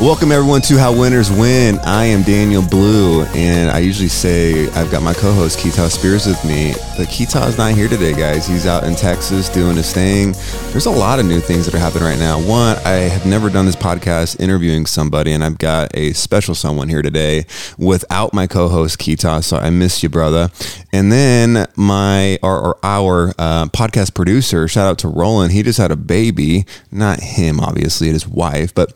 Welcome everyone to How Winners Win. I am Daniel Blue, and I usually say I've got my co-host Keita Spears with me, but Keita's not here today, guys. He's out in Texas doing his thing. There's a lot of new things that are happening right now. One, I have never done this podcast interviewing somebody, and I've got a special someone here today without my co-host Keita, so I miss you, brother. And then my or, or our uh, podcast producer, shout out to Roland. He just had a baby, not him, obviously, his wife, but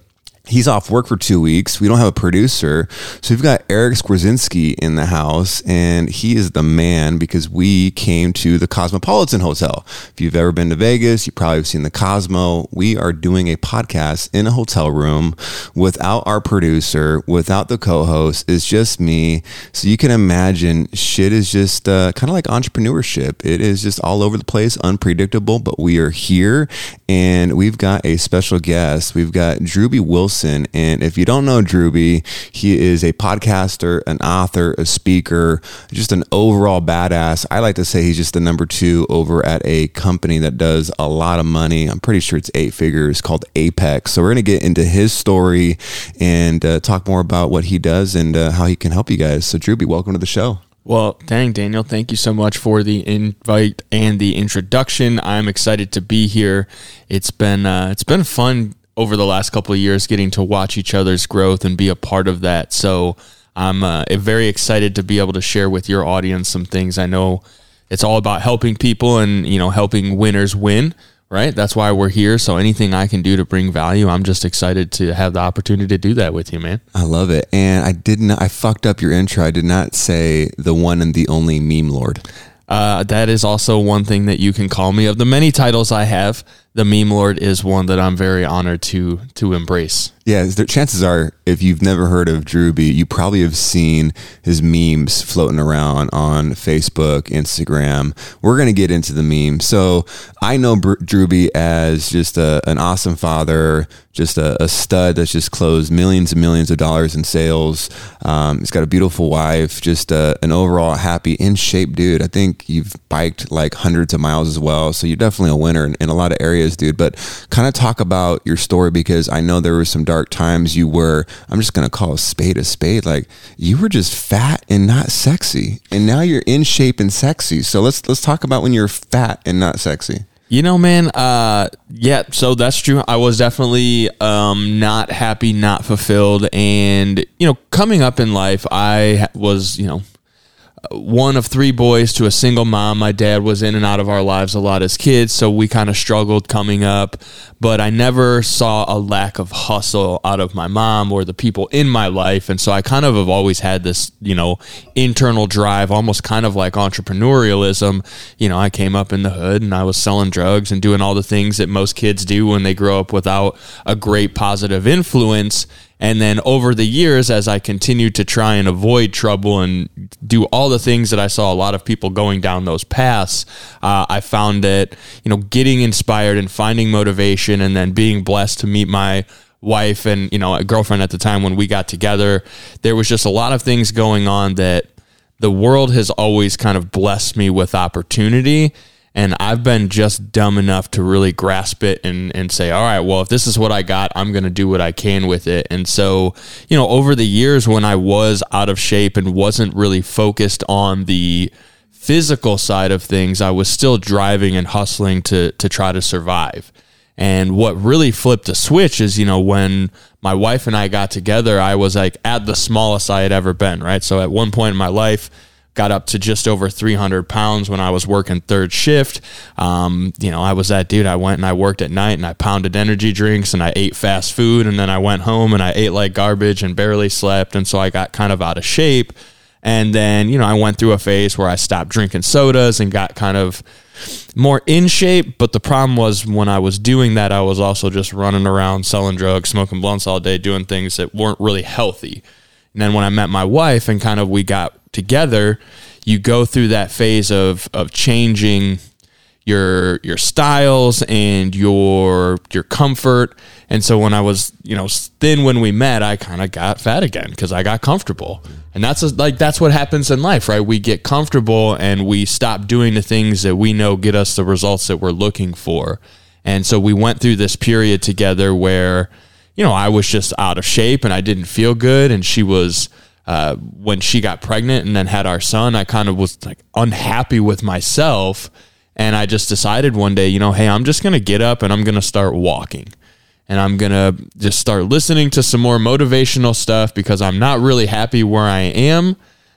he's off work for two weeks. We don't have a producer. So we've got Eric Skwarczynski in the house, and he is the man because we came to the Cosmopolitan Hotel. If you've ever been to Vegas, you probably have seen the Cosmo. We are doing a podcast in a hotel room without our producer, without the co host. It's just me. So you can imagine shit is just uh, kind of like entrepreneurship. It is just all over the place, unpredictable, but we are here and we've got a special guest. We've got Drewby Wilson. And if you don't know Drewby, he is a podcaster, an author, a speaker, just an overall badass. I like to say he's just the number two over at a company that does a lot of money. I'm pretty sure it's eight figures called Apex. So we're going to get into his story and uh, talk more about what he does and uh, how he can help you guys. So, Drewby, welcome to the show. Well, dang, Daniel, thank you so much for the invite and the introduction. I'm excited to be here. It's been uh, it's been fun over the last couple of years getting to watch each other's growth and be a part of that. So I'm uh, very excited to be able to share with your audience some things. I know it's all about helping people and you know helping winners win right? That's why we're here. So anything I can do to bring value, I'm just excited to have the opportunity to do that with you, man. I love it. And I didn't, I fucked up your intro. I did not say the one and the only meme lord. Uh, that is also one thing that you can call me. Of the many titles I have, the meme lord is one that I'm very honored to to embrace. Yeah, the chances are, if you've never heard of Drewby, you probably have seen his memes floating around on Facebook, Instagram. We're to get into the meme. So I know Drewby as just a, an awesome father, just a, a, stud that's just closed millions and millions of dollars in sales. Um, he's got a beautiful wife, just a, an overall happy, in shape dude. I think you've biked like hundreds of miles as well. So you're definitely a winner in, in a lot of areas, dude. But kind of talk about your story because I know there were some dark dark times you were i'm just going to call a spade a spade like you were just fat and not sexy and now you're in shape and sexy so let's let's talk about when you're fat and not sexy you know, man, uh, yeah, so that's true. I was definitely um, not happy, not fulfilled. And, you know, coming up in life, I was, you know, one of three boys to a single mom. My dad was in and out of our lives a lot as kids, so we kind of struggled coming up. But I never saw a lack of hustle out of my mom or the people in my life. And so I kind of have always had this, you know, internal drive, almost kind of like entrepreneurialism. You know, I came up in the hood and I was selling drugs and doing all the things that most kids do when they grow up without a great positive influence. And then over the years, as I continued to try and avoid trouble and do all the things that I saw a lot of people going down those paths, uh, I found that, you know, getting inspired and finding motivation and then being blessed to meet my wife and, you know, a girlfriend at the time when we got together, there was just a lot of things going on that the world has always kind of blessed me with opportunity and I've been just dumb enough to really grasp it and, and say, all right, well, if this is what I got, I'm going to do what I can with it. And so, you know, over the years when I was out of shape and wasn't really focused on the physical side of things, I was still driving and hustling to, to try to survive. And what really flipped the switch is, you know, when my wife and I got together, I was like at the smallest I had ever been, right? So at one point in my life, got up to just over 300 pounds when I was working third shift. Um, you know, I was that dude. I went and I worked at night and I pounded energy drinks and I ate fast food and then I went home and I ate like garbage and barely slept. And so I got kind of out of shape. And then, you know, I went through a phase where I stopped drinking sodas and got kind of more in shape. But the problem was when I was doing that, I was also just running around selling drugs, smoking blunts all day, doing things that weren't really healthy. And then when I met my wife and kind of we got together, you go through that phase of of changing your your styles and your your comfort. And so when I was, you know, thin when we met, I kind of got fat again because I got comfortable. And that's a, like that's what happens in life, right? We get comfortable and we stop doing the things that we know get us the results that we're looking for. And so we went through this period together where you know, I was just out of shape and I didn't feel good. And she was, uh, when she got pregnant and then had our son, I kind of was like unhappy with myself. And I just decided one day, you know, hey, I'm just going to get up and I'm going to start walking. And I'm going to just start listening to some more motivational stuff because I'm not really happy where I am.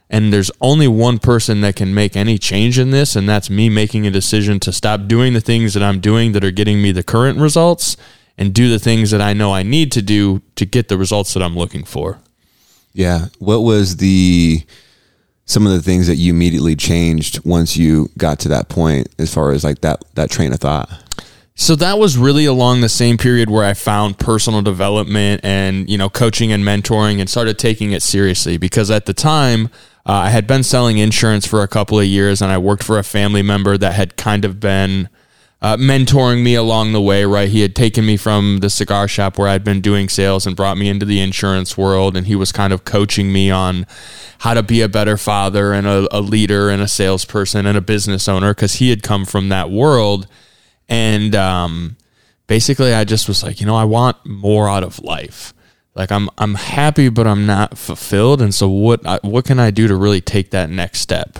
And there's only one person that can make any change in this, and that's me making a decision to stop doing the things that I'm doing that are getting me the current results and do the things that I know I need to do to get the results that I'm looking for. Yeah. What was the some of the things that you immediately changed once you got to that point as far as like that that train of thought? So that was really along the same period where I found personal development and, you know, coaching and mentoring and started taking it seriously because at the time uh, I had been selling insurance for a couple of years and I worked for a family member that had kind of been uh, mentoring me along the way, right? He had taken me from the cigar shop where I'd been doing sales and brought me into the insurance world. And he was kind of coaching me on how to be a better father and a, a leader and a salesperson and a business owner because he had come from that world. And um, basically, I just was like, you know, I want more out of life. Like I'm, I'm happy, but I'm not fulfilled. And so, what, what can I do to really take that next step?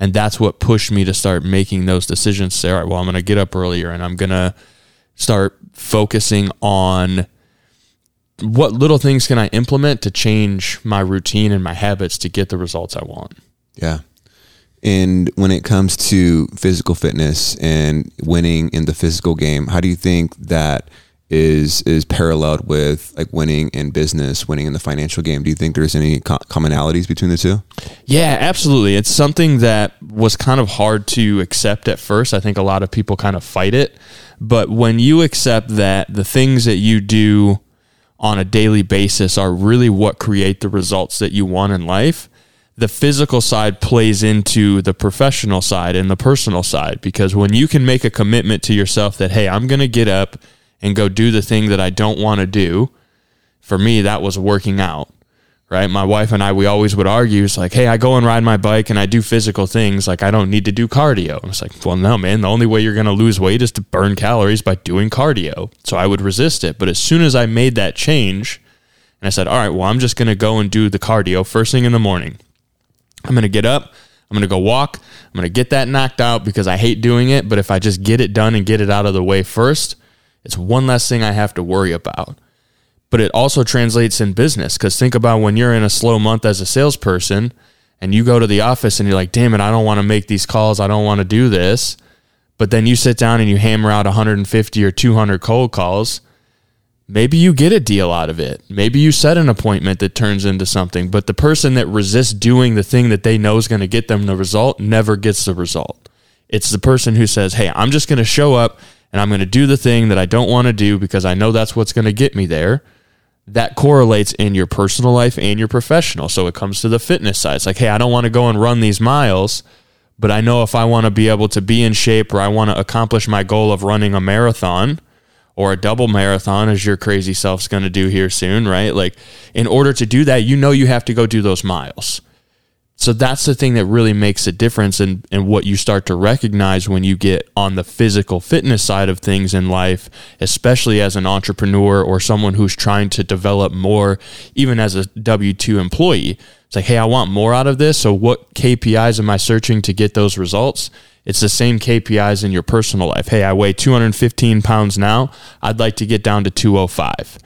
And that's what pushed me to start making those decisions. Say, all right, well, I'm going to get up earlier and I'm going to start focusing on what little things can I implement to change my routine and my habits to get the results I want. Yeah. And when it comes to physical fitness and winning in the physical game, how do you think that is is paralleled with like winning in business, winning in the financial game. Do you think there's any co- commonalities between the two? Yeah, absolutely. It's something that was kind of hard to accept at first. I think a lot of people kind of fight it, but when you accept that the things that you do on a daily basis are really what create the results that you want in life, the physical side plays into the professional side and the personal side because when you can make a commitment to yourself that hey, I'm going to get up and go do the thing that I don't want to do, for me, that was working out. Right. My wife and I, we always would argue. It's like, hey, I go and ride my bike and I do physical things. Like, I don't need to do cardio. I was like, well, no, man. The only way you're going to lose weight is to burn calories by doing cardio. So I would resist it. But as soon as I made that change and I said, all right, well, I'm just going to go and do the cardio first thing in the morning. I'm going to get up. I'm going to go walk. I'm going to get that knocked out because I hate doing it. But if I just get it done and get it out of the way first, it's one less thing I have to worry about. But it also translates in business because think about when you're in a slow month as a salesperson and you go to the office and you're like, damn it, I don't want to make these calls. I don't want to do this. But then you sit down and you hammer out 150 or 200 cold calls. Maybe you get a deal out of it. Maybe you set an appointment that turns into something. But the person that resists doing the thing that they know is going to get them the result never gets the result. It's the person who says, hey, I'm just going to show up and I'm going to do the thing that I don't want to do because I know that's what's going to get me there. That correlates in your personal life and your professional. So it comes to the fitness side. It's like, hey, I don't want to go and run these miles, but I know if I want to be able to be in shape or I want to accomplish my goal of running a marathon or a double marathon, as your crazy self's going to do here soon, right? Like, in order to do that, you know you have to go do those miles. So that's the thing that really makes a difference in, in what you start to recognize when you get on the physical fitness side of things in life, especially as an entrepreneur or someone who's trying to develop more, even as a W 2 employee. It's like, hey, I want more out of this. So, what KPIs am I searching to get those results? It's the same KPIs in your personal life. Hey, I weigh 215 pounds now. I'd like to get down to 205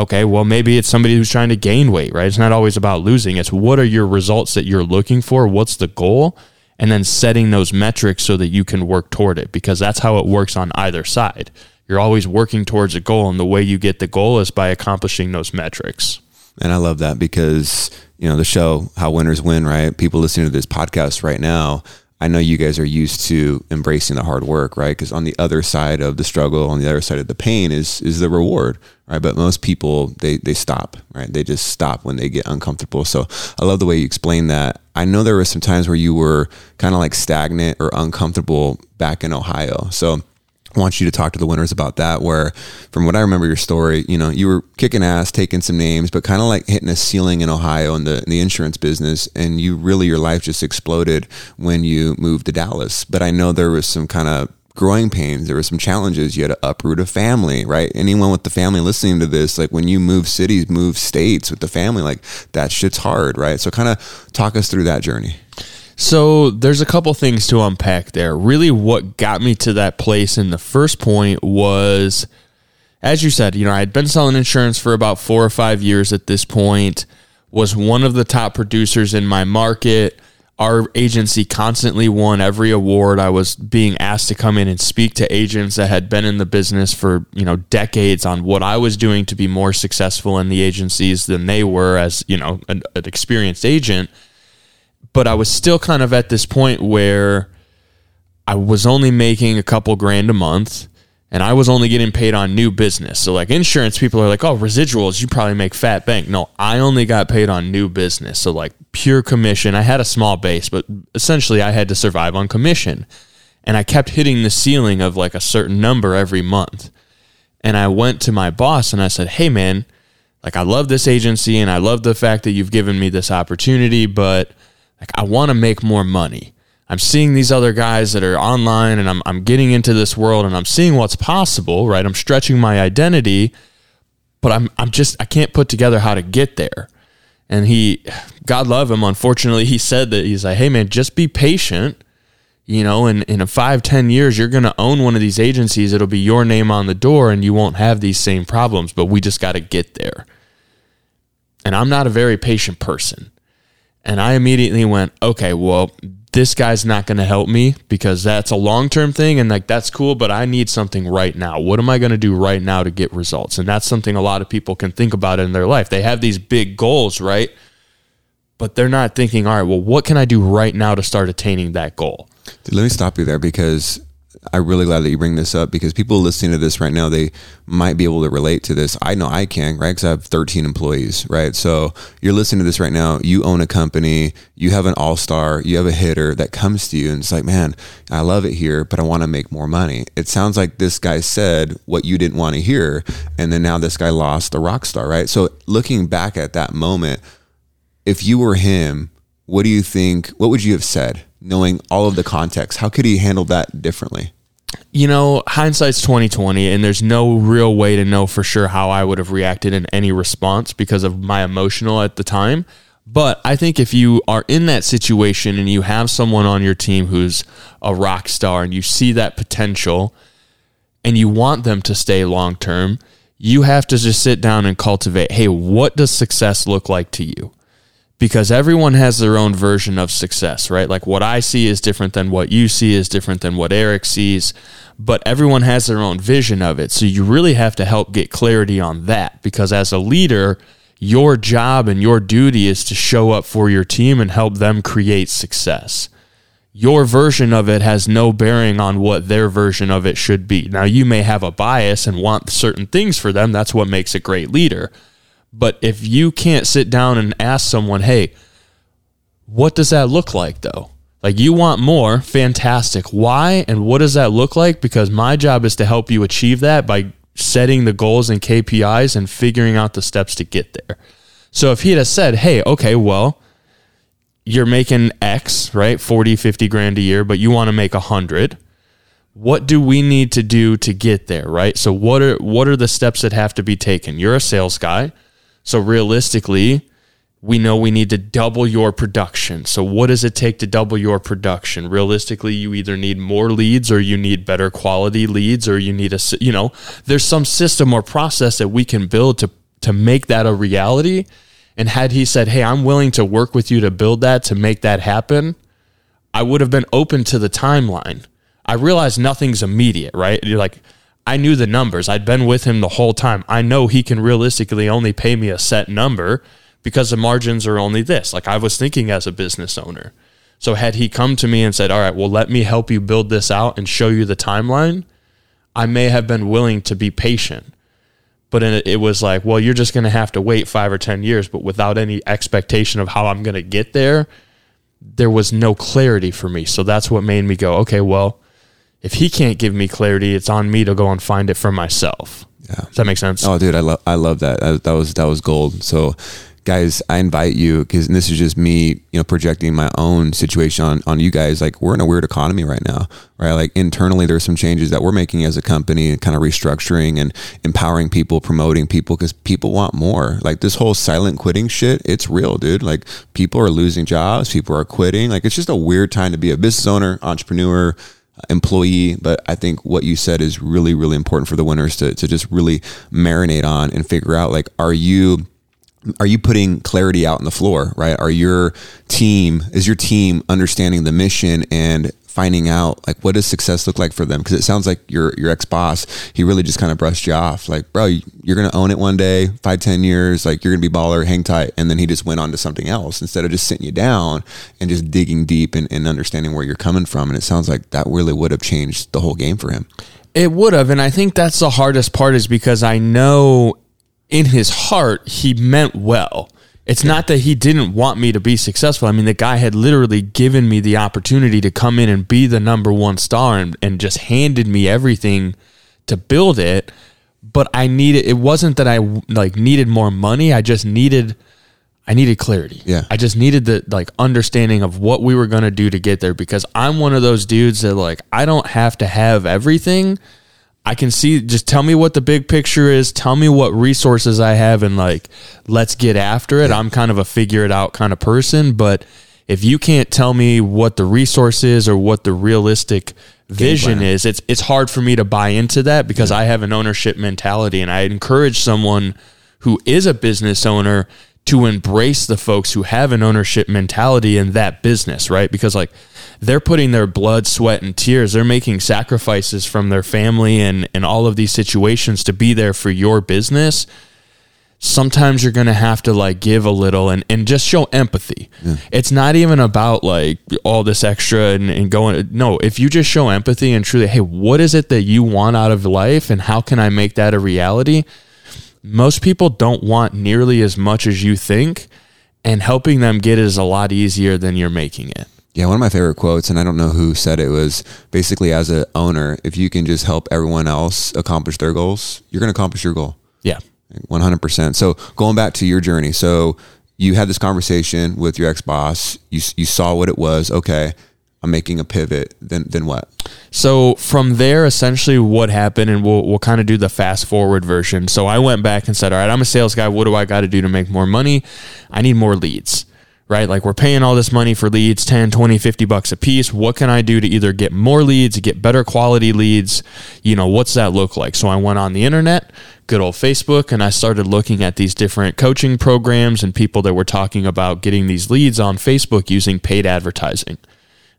Okay, well, maybe it's somebody who's trying to gain weight, right? It's not always about losing. It's what are your results that you're looking for? What's the goal? And then setting those metrics so that you can work toward it because that's how it works on either side. You're always working towards a goal, and the way you get the goal is by accomplishing those metrics. And I love that because, you know, the show, How Winners Win, right? People listening to this podcast right now, I know you guys are used to embracing the hard work, right? Because on the other side of the struggle, on the other side of the pain is is the reward, right? But most people they they stop, right? They just stop when they get uncomfortable. So I love the way you explain that. I know there were some times where you were kind of like stagnant or uncomfortable back in Ohio. So Want you to talk to the winners about that. Where, from what I remember your story, you know, you were kicking ass, taking some names, but kind of like hitting a ceiling in Ohio in the in the insurance business, and you really your life just exploded when you moved to Dallas. But I know there was some kind of growing pains. There were some challenges. You had to uproot a family, right? Anyone with the family listening to this, like when you move cities, move states with the family, like that shit's hard, right? So kind of talk us through that journey. So there's a couple things to unpack there. Really, what got me to that place in the first point was, as you said, you know, I had been selling insurance for about four or five years at this point, was one of the top producers in my market. Our agency constantly won every award. I was being asked to come in and speak to agents that had been in the business for, you know, decades on what I was doing to be more successful in the agencies than they were as, you know, an, an experienced agent but I was still kind of at this point where I was only making a couple grand a month and I was only getting paid on new business. So like insurance people are like, "Oh, residuals, you probably make fat bank." No, I only got paid on new business. So like pure commission. I had a small base, but essentially I had to survive on commission. And I kept hitting the ceiling of like a certain number every month. And I went to my boss and I said, "Hey man, like I love this agency and I love the fact that you've given me this opportunity, but like I want to make more money. I'm seeing these other guys that are online and I'm, I'm getting into this world and I'm seeing what's possible, right? I'm stretching my identity, but I'm, I'm just, I can't put together how to get there. And he, God love him, unfortunately, he said that he's like, hey man, just be patient. You know, in, in a five, ten years, you're going to own one of these agencies. It'll be your name on the door and you won't have these same problems, but we just got to get there. And I'm not a very patient person. And I immediately went, okay, well, this guy's not going to help me because that's a long term thing. And like, that's cool, but I need something right now. What am I going to do right now to get results? And that's something a lot of people can think about in their life. They have these big goals, right? But they're not thinking, all right, well, what can I do right now to start attaining that goal? Let me stop you there because I'm really glad that you bring this up because people listening to this right now, they might be able to relate to this. I know I can, right? Because I have 13 employees, right? So you're listening to this right now. You own a company, you have an all star, you have a hitter that comes to you and it's like, man, I love it here, but I want to make more money. It sounds like this guy said what you didn't want to hear. And then now this guy lost the rock star, right? So looking back at that moment, if you were him, what do you think? What would you have said? knowing all of the context? How could he handle that differently? You know, hindsight's twenty twenty, and there's no real way to know for sure how I would have reacted in any response because of my emotional at the time. But I think if you are in that situation and you have someone on your team who's a rock star and you see that potential and you want them to stay long term, you have to just sit down and cultivate hey, what does success look like to you? Because everyone has their own version of success, right? Like what I see is different than what you see is different than what Eric sees, but everyone has their own vision of it. So you really have to help get clarity on that because as a leader, your job and your duty is to show up for your team and help them create success. Your version of it has no bearing on what their version of it should be. Now, you may have a bias and want certain things for them. That's what makes a great leader but if you can't sit down and ask someone, hey, what does that look like though? Like you want more, fantastic. Why and what does that look like? Because my job is to help you achieve that by setting the goals and KPIs and figuring out the steps to get there. So if he had said, hey, okay, well, you're making X, right? 40, 50 grand a year, but you want to make 100. What do we need to do to get there, right? So what are what are the steps that have to be taken? You're a sales guy. So realistically, we know we need to double your production. So what does it take to double your production? Realistically, you either need more leads or you need better quality leads or you need a you know, there's some system or process that we can build to to make that a reality. And had he said, "Hey, I'm willing to work with you to build that to make that happen," I would have been open to the timeline. I realize nothing's immediate, right? You're like I knew the numbers. I'd been with him the whole time. I know he can realistically only pay me a set number because the margins are only this. Like I was thinking as a business owner. So had he come to me and said, "All right, well let me help you build this out and show you the timeline," I may have been willing to be patient. But it was like, well, you're just going to have to wait 5 or 10 years, but without any expectation of how I'm going to get there, there was no clarity for me. So that's what made me go, "Okay, well, if he can't give me clarity, it's on me to go and find it for myself. Yeah. Does that make sense? Oh, dude, I love I love that. that was that was gold. So, guys, I invite you because this is just me, you know, projecting my own situation on, on you guys. Like we're in a weird economy right now, right? Like internally, there's some changes that we're making as a company, and kind of restructuring and empowering people, promoting people because people want more. Like this whole silent quitting shit, it's real, dude. Like people are losing jobs, people are quitting. Like it's just a weird time to be a business owner, entrepreneur employee. But I think what you said is really, really important for the winners to, to just really marinate on and figure out like, are you are you putting clarity out on the floor right? Are your team is your team understanding the mission and finding out like what does success look like for them? Because it sounds like your your ex-boss he really just kind of brushed you off. Like bro you're gonna own it one day five ten years like you're gonna be baller hang tight. And then he just went on to something else instead of just sitting you down and just digging deep and, and understanding where you're coming from. And it sounds like that really would have changed the whole game for him. It would have and i think that's the hardest part is because i know in his heart he meant well it's not that he didn't want me to be successful. I mean, the guy had literally given me the opportunity to come in and be the number one star and, and just handed me everything to build it. But I needed, it wasn't that I like needed more money. I just needed, I needed clarity. Yeah. I just needed the like understanding of what we were going to do to get there because I'm one of those dudes that like, I don't have to have everything I can see just tell me what the big picture is, tell me what resources I have and like let's get after it. I'm kind of a figure it out kind of person, but if you can't tell me what the resource is or what the realistic vision is, it's it's hard for me to buy into that because yeah. I have an ownership mentality and I encourage someone who is a business owner to embrace the folks who have an ownership mentality in that business, right? Because like they're putting their blood, sweat, and tears. They're making sacrifices from their family and, and all of these situations to be there for your business. Sometimes you're going to have to like give a little and, and just show empathy. Yeah. It's not even about like all this extra and, and going. No, if you just show empathy and truly, hey, what is it that you want out of life and how can I make that a reality? Most people don't want nearly as much as you think, and helping them get it is a lot easier than you're making it. Yeah, one of my favorite quotes, and I don't know who said it, was basically as an owner, if you can just help everyone else accomplish their goals, you're going to accomplish your goal. Yeah. 100%. So going back to your journey. So you had this conversation with your ex boss, you, you saw what it was. Okay. I'm making a pivot. Then, then what? So from there, essentially what happened, and we'll, we'll kind of do the fast forward version. So I went back and said, all right, I'm a sales guy. What do I got to do to make more money? I need more leads right? Like we're paying all this money for leads, 10, 20, 50 bucks a piece. What can I do to either get more leads, get better quality leads? You know, what's that look like? So I went on the internet, good old Facebook, and I started looking at these different coaching programs and people that were talking about getting these leads on Facebook using paid advertising.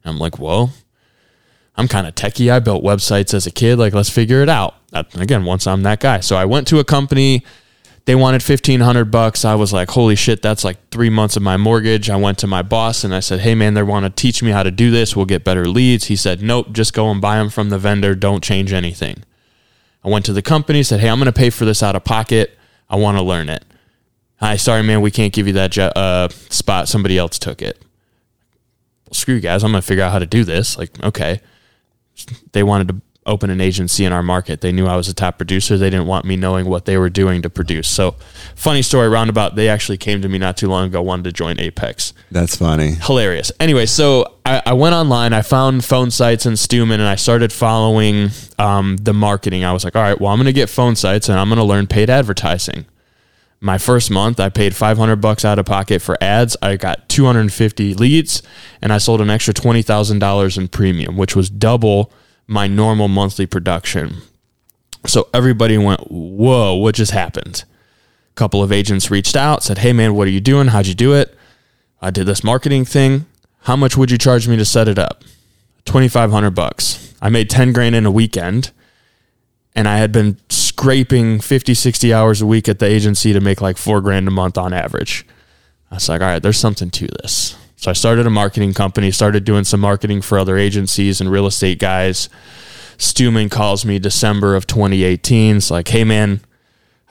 And I'm like, well, I'm kind of techie. I built websites as a kid. Like, let's figure it out. Again, once I'm that guy. So I went to a company they wanted 1500 bucks. I was like, holy shit, that's like three months of my mortgage. I went to my boss and I said, hey man, they want to teach me how to do this. We'll get better leads. He said, nope, just go and buy them from the vendor. Don't change anything. I went to the company, said, hey, I'm going to pay for this out of pocket. I want to learn it. Hi, sorry, man, we can't give you that uh, spot. Somebody else took it. Well, screw you guys. I'm going to figure out how to do this. Like, okay. They wanted to open an agency in our market. They knew I was a top producer. They didn't want me knowing what they were doing to produce. So, funny story roundabout, they actually came to me not too long ago, wanted to join Apex. That's funny. Hilarious. Anyway, so I, I went online, I found Phonesites in Stewman, and I started following um, the marketing. I was like, all right, well, I'm going to get Phonesites and I'm going to learn paid advertising. My first month, I paid 500 bucks out of pocket for ads. I got 250 leads, and I sold an extra $20,000 in premium, which was double my normal monthly production. So everybody went, Whoa, what just happened? A couple of agents reached out, said, Hey man, what are you doing? How'd you do it? I did this marketing thing. How much would you charge me to set it up? 2500 bucks. I made 10 grand in a weekend and I had been scraping 50, 60 hours a week at the agency to make like four grand a month on average. I was like, all right, there's something to this. So I started a marketing company, started doing some marketing for other agencies and real estate guys. Stewman calls me December of 2018. It's like, hey man,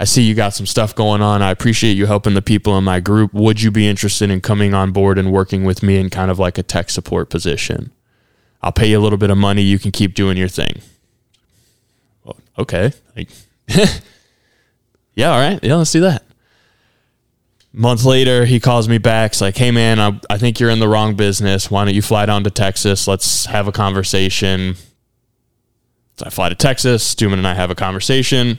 I see you got some stuff going on. I appreciate you helping the people in my group. Would you be interested in coming on board and working with me in kind of like a tech support position? I'll pay you a little bit of money. You can keep doing your thing. Okay. yeah, all right. Yeah, let's do that month later, he calls me back. It's like, hey, man, I, I think you're in the wrong business. Why don't you fly down to Texas? Let's have a conversation. So I fly to Texas. Stewman and I have a conversation.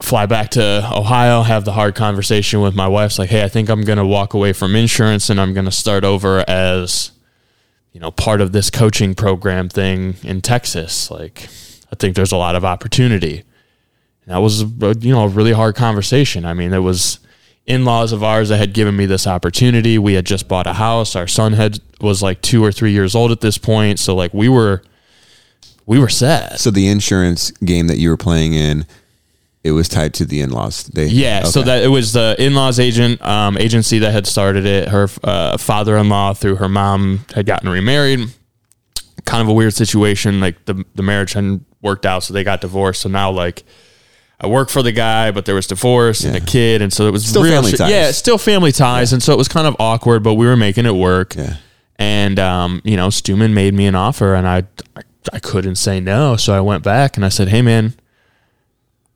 Fly back to Ohio, have the hard conversation with my wife. It's like, hey, I think I'm going to walk away from insurance and I'm going to start over as, you know, part of this coaching program thing in Texas. Like, I think there's a lot of opportunity. And that was, a, you know, a really hard conversation. I mean, it was in-laws of ours that had given me this opportunity. We had just bought a house. Our son had was like two or three years old at this point. So like we were, we were set. So the insurance game that you were playing in, it was tied to the in-laws. They Yeah, so that it was the in-laws agent um, agency that had started it. Her uh, father-in-law through her mom had gotten remarried. Kind of a weird situation. Like the the marriage hadn't worked out, so they got divorced. So now like. I work for the guy, but there was divorce and a kid, and so it was Still real family ties. Yeah, still family ties, and so it was kind of awkward, but we were making it work. Yeah. And um, you know, Stewman made me an offer, and I, I I couldn't say no, so I went back and I said, "Hey, man,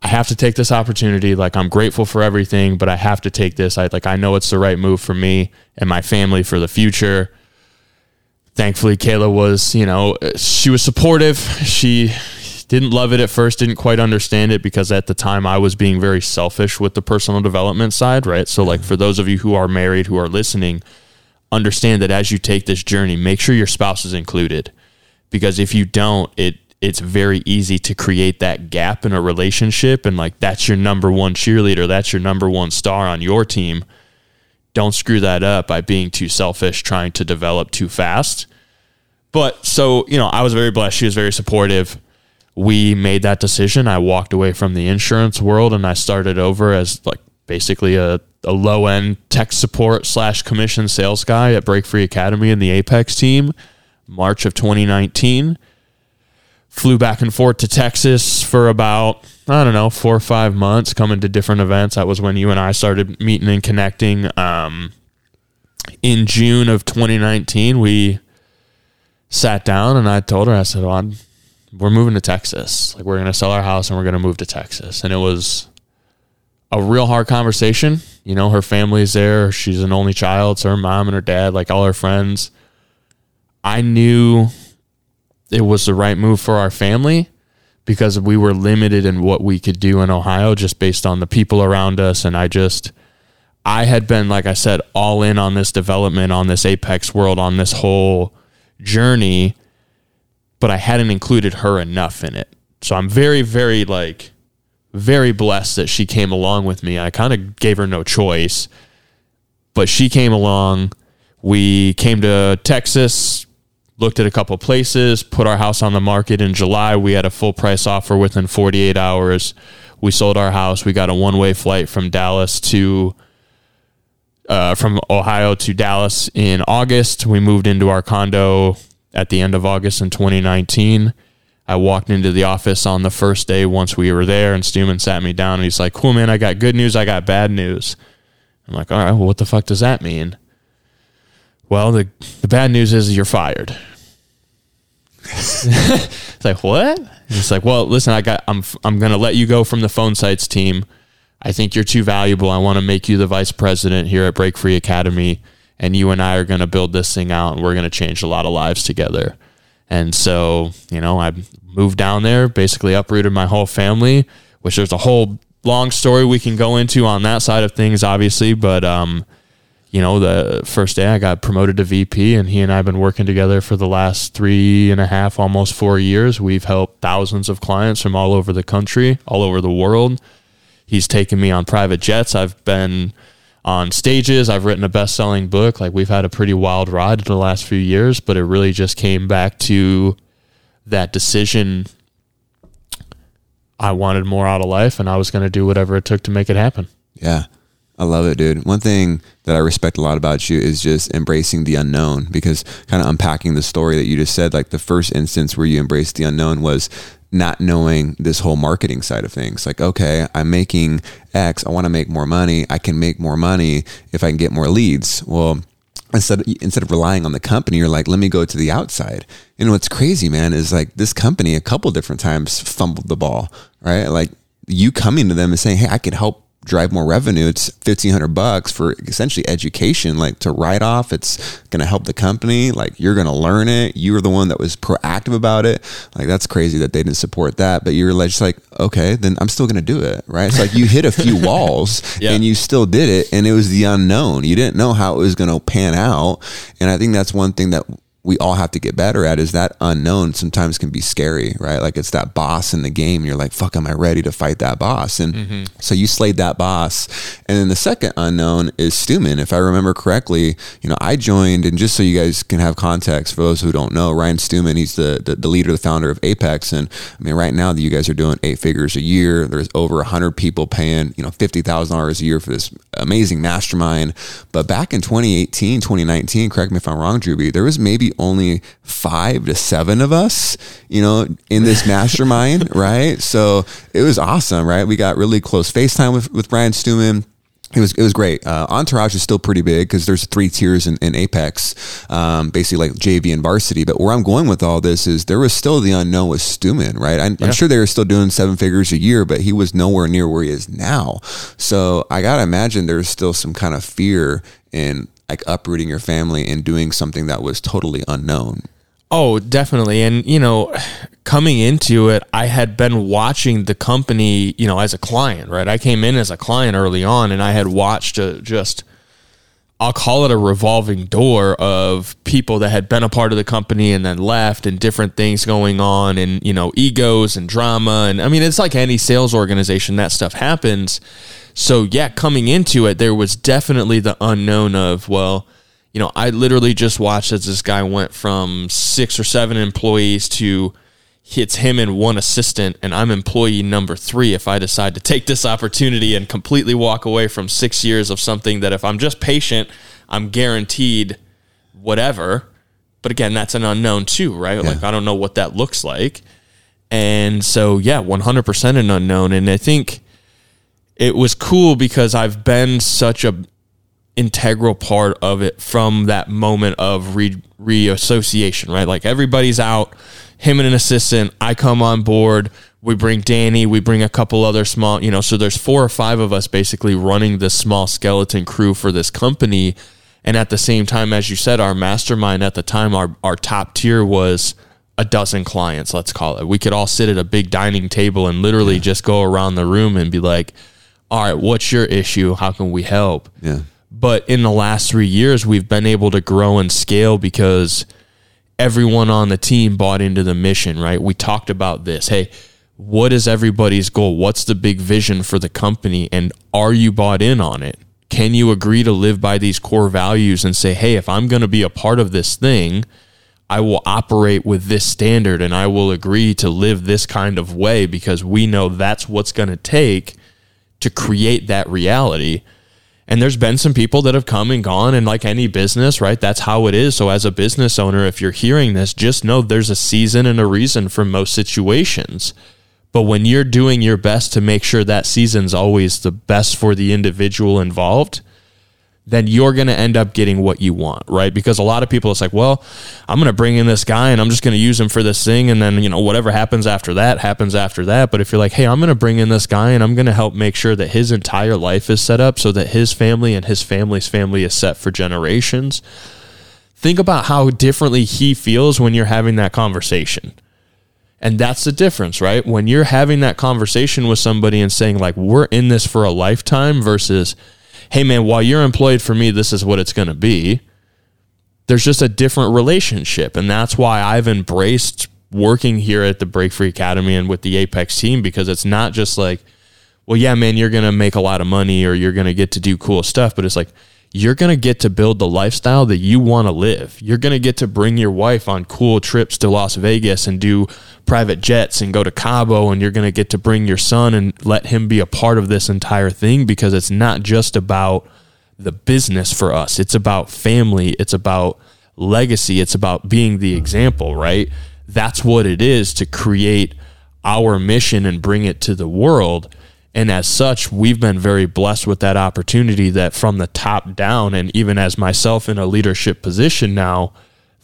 I have to take this opportunity. Like, I'm grateful for everything, but I have to take this. I like, I know it's the right move for me and my family for the future." Thankfully, Kayla was, you know, she was supportive. She didn't love it at first, didn't quite understand it because at the time I was being very selfish with the personal development side, right? So, like, for those of you who are married who are listening, understand that as you take this journey, make sure your spouse is included. Because if you don't, it it's very easy to create that gap in a relationship and like that's your number one cheerleader, that's your number one star on your team. Don't screw that up by being too selfish, trying to develop too fast. But so, you know, I was very blessed. She was very supportive. We made that decision. I walked away from the insurance world and I started over as like basically a, a low end tech support slash commission sales guy at Break Free Academy and the Apex team, March of 2019. Flew back and forth to Texas for about, I don't know, four or five months, coming to different events. That was when you and I started meeting and connecting. Um, in June of 2019, we sat down and I told her, I said, well, I'm, we're moving to Texas. Like, we're going to sell our house and we're going to move to Texas. And it was a real hard conversation. You know, her family's there. She's an only child. So her mom and her dad, like all her friends. I knew it was the right move for our family because we were limited in what we could do in Ohio just based on the people around us. And I just, I had been, like I said, all in on this development, on this Apex world, on this whole journey, but I hadn't included her enough in it. So I'm very, very like, very blessed that she came along with me. I kind of gave her no choice, but she came along. We came to Texas, looked at a couple places, put our house on the market in July. We had a full price offer within 48 hours. We sold our house. We got a one way flight from Dallas to uh, from Ohio to Dallas in August. We moved into our condo at the end of August in 2019. I walked into the office on the first day once we were there, and Stewman sat me down and he's like, Cool, man, I got good news, I got bad news. I'm like, All right, well, what the fuck does that mean? Well, the, the bad news is you're fired. it's like, what? It's like, well, listen, I got, I'm, I'm going to let you go from the Phonesites team. I think you're too valuable. I want to make you the vice president here at Break Free Academy. And you and I are going to build this thing out and we're going to change a lot of lives together. And so, you know, I moved down there, basically uprooted my whole family, which there's a whole long story we can go into on that side of things, obviously. But, um, you know, the first day I got promoted to VP, and he and I have been working together for the last three and a half, almost four years. We've helped thousands of clients from all over the country, all over the world. He's taken me on private jets. I've been on stages. I've written a best selling book. Like, we've had a pretty wild ride in the last few years, but it really just came back to that decision. I wanted more out of life, and I was going to do whatever it took to make it happen. Yeah. I love it, dude. One thing that I respect a lot about you is just embracing the unknown because kind of unpacking the story that you just said, like the first instance where you embraced the unknown was not knowing this whole marketing side of things. Like, okay, I'm making X, I want to make more money. I can make more money if I can get more leads. Well, instead instead of relying on the company, you're like, let me go to the outside. And what's crazy, man, is like this company a couple different times fumbled the ball, right? Like you coming to them and saying, hey, I could help drive more revenue. It's fifteen hundred bucks for essentially education, like to write off. It's going to help the company. Like you're going to learn it. You were the one that was proactive about it. Like that's crazy that they didn't support that. But you're just like, okay, then I'm still going to do it, right? It's like you hit a few walls yeah. and you still did it, and it was the unknown. You didn't know how it was going to pan out, and I think that's one thing that we all have to get better at is that unknown sometimes can be scary, right? Like it's that boss in the game. You're like, fuck, am I ready to fight that boss? And mm-hmm. so you slayed that boss. And then the second unknown is Stewman. If I remember correctly, you know, I joined, and just so you guys can have context for those who don't know, Ryan Stewman, he's the, the, the leader, the founder of Apex. And I mean, right now, you guys are doing eight figures a year. There's over 100 people paying, you know, $50,000 a year for this amazing mastermind. But back in 2018, 2019, correct me if I'm wrong, Drewby, there was maybe only five to seven of us, you know, in this mastermind, right? So it was awesome, right? We got really close FaceTime with, with Ryan Stewman it was it was great. Uh, Entourage is still pretty big because there's three tiers in, in Apex, um, basically like JV and Varsity. But where I'm going with all this is there was still the unknown with Stewman, right? I'm, yeah. I'm, sure they were still doing seven figures a year, but he was nowhere near where he is now. So I gotta imagine there's still some kind of fear in like uprooting your family and doing something that was totally unknown. Oh, definitely. And, you know, coming into it, I had been watching the company, you know, as a client, right? I came in as a client early on and I had watched a, just, I'll call it a revolving door of people that had been a part of the company and then left and different things going on and, you know, egos and drama. And I mean, it's like any sales organization, that stuff happens. So yeah, coming into it, there was definitely the unknown of well, you know, I literally just watched as this guy went from six or seven employees to it's him and one assistant, and I'm employee number three. If I decide to take this opportunity and completely walk away from six years of something that if I'm just patient, I'm guaranteed whatever. But again, that's an unknown too, right? Yeah. Like I don't know what that looks like. And so yeah, 100% an unknown. And I think it was cool because I've been such a integral part of it from that moment of re reassociation, right? Like everybody's out, him and an assistant, I come on board, we bring Danny, we bring a couple other small, you know, so there's four or five of us basically running this small skeleton crew for this company. And at the same time, as you said, our mastermind at the time, our, our top tier was a dozen clients, let's call it. We could all sit at a big dining table and literally yeah. just go around the room and be like, all right, what's your issue? How can we help? Yeah. But in the last three years, we've been able to grow and scale because everyone on the team bought into the mission, right? We talked about this. Hey, what is everybody's goal? What's the big vision for the company? And are you bought in on it? Can you agree to live by these core values and say, hey, if I'm going to be a part of this thing, I will operate with this standard and I will agree to live this kind of way because we know that's what's going to take to create that reality. And there's been some people that have come and gone, and like any business, right? That's how it is. So, as a business owner, if you're hearing this, just know there's a season and a reason for most situations. But when you're doing your best to make sure that season's always the best for the individual involved, then you're going to end up getting what you want, right? Because a lot of people, it's like, well, I'm going to bring in this guy and I'm just going to use him for this thing. And then, you know, whatever happens after that happens after that. But if you're like, hey, I'm going to bring in this guy and I'm going to help make sure that his entire life is set up so that his family and his family's family is set for generations, think about how differently he feels when you're having that conversation. And that's the difference, right? When you're having that conversation with somebody and saying, like, we're in this for a lifetime versus, hey man, while you're employed for me, this is what it's going to be. There's just a different relationship. And that's why I've embraced working here at the Break Free Academy and with the Apex team because it's not just like, well, yeah, man, you're going to make a lot of money or you're going to get to do cool stuff. But it's like, you're going to get to build the lifestyle that you want to live. You're going to get to bring your wife on cool trips to Las Vegas and do private jets and go to Cabo. And you're going to get to bring your son and let him be a part of this entire thing because it's not just about the business for us, it's about family, it's about legacy, it's about being the example, right? That's what it is to create our mission and bring it to the world and as such, we've been very blessed with that opportunity that from the top down, and even as myself in a leadership position now,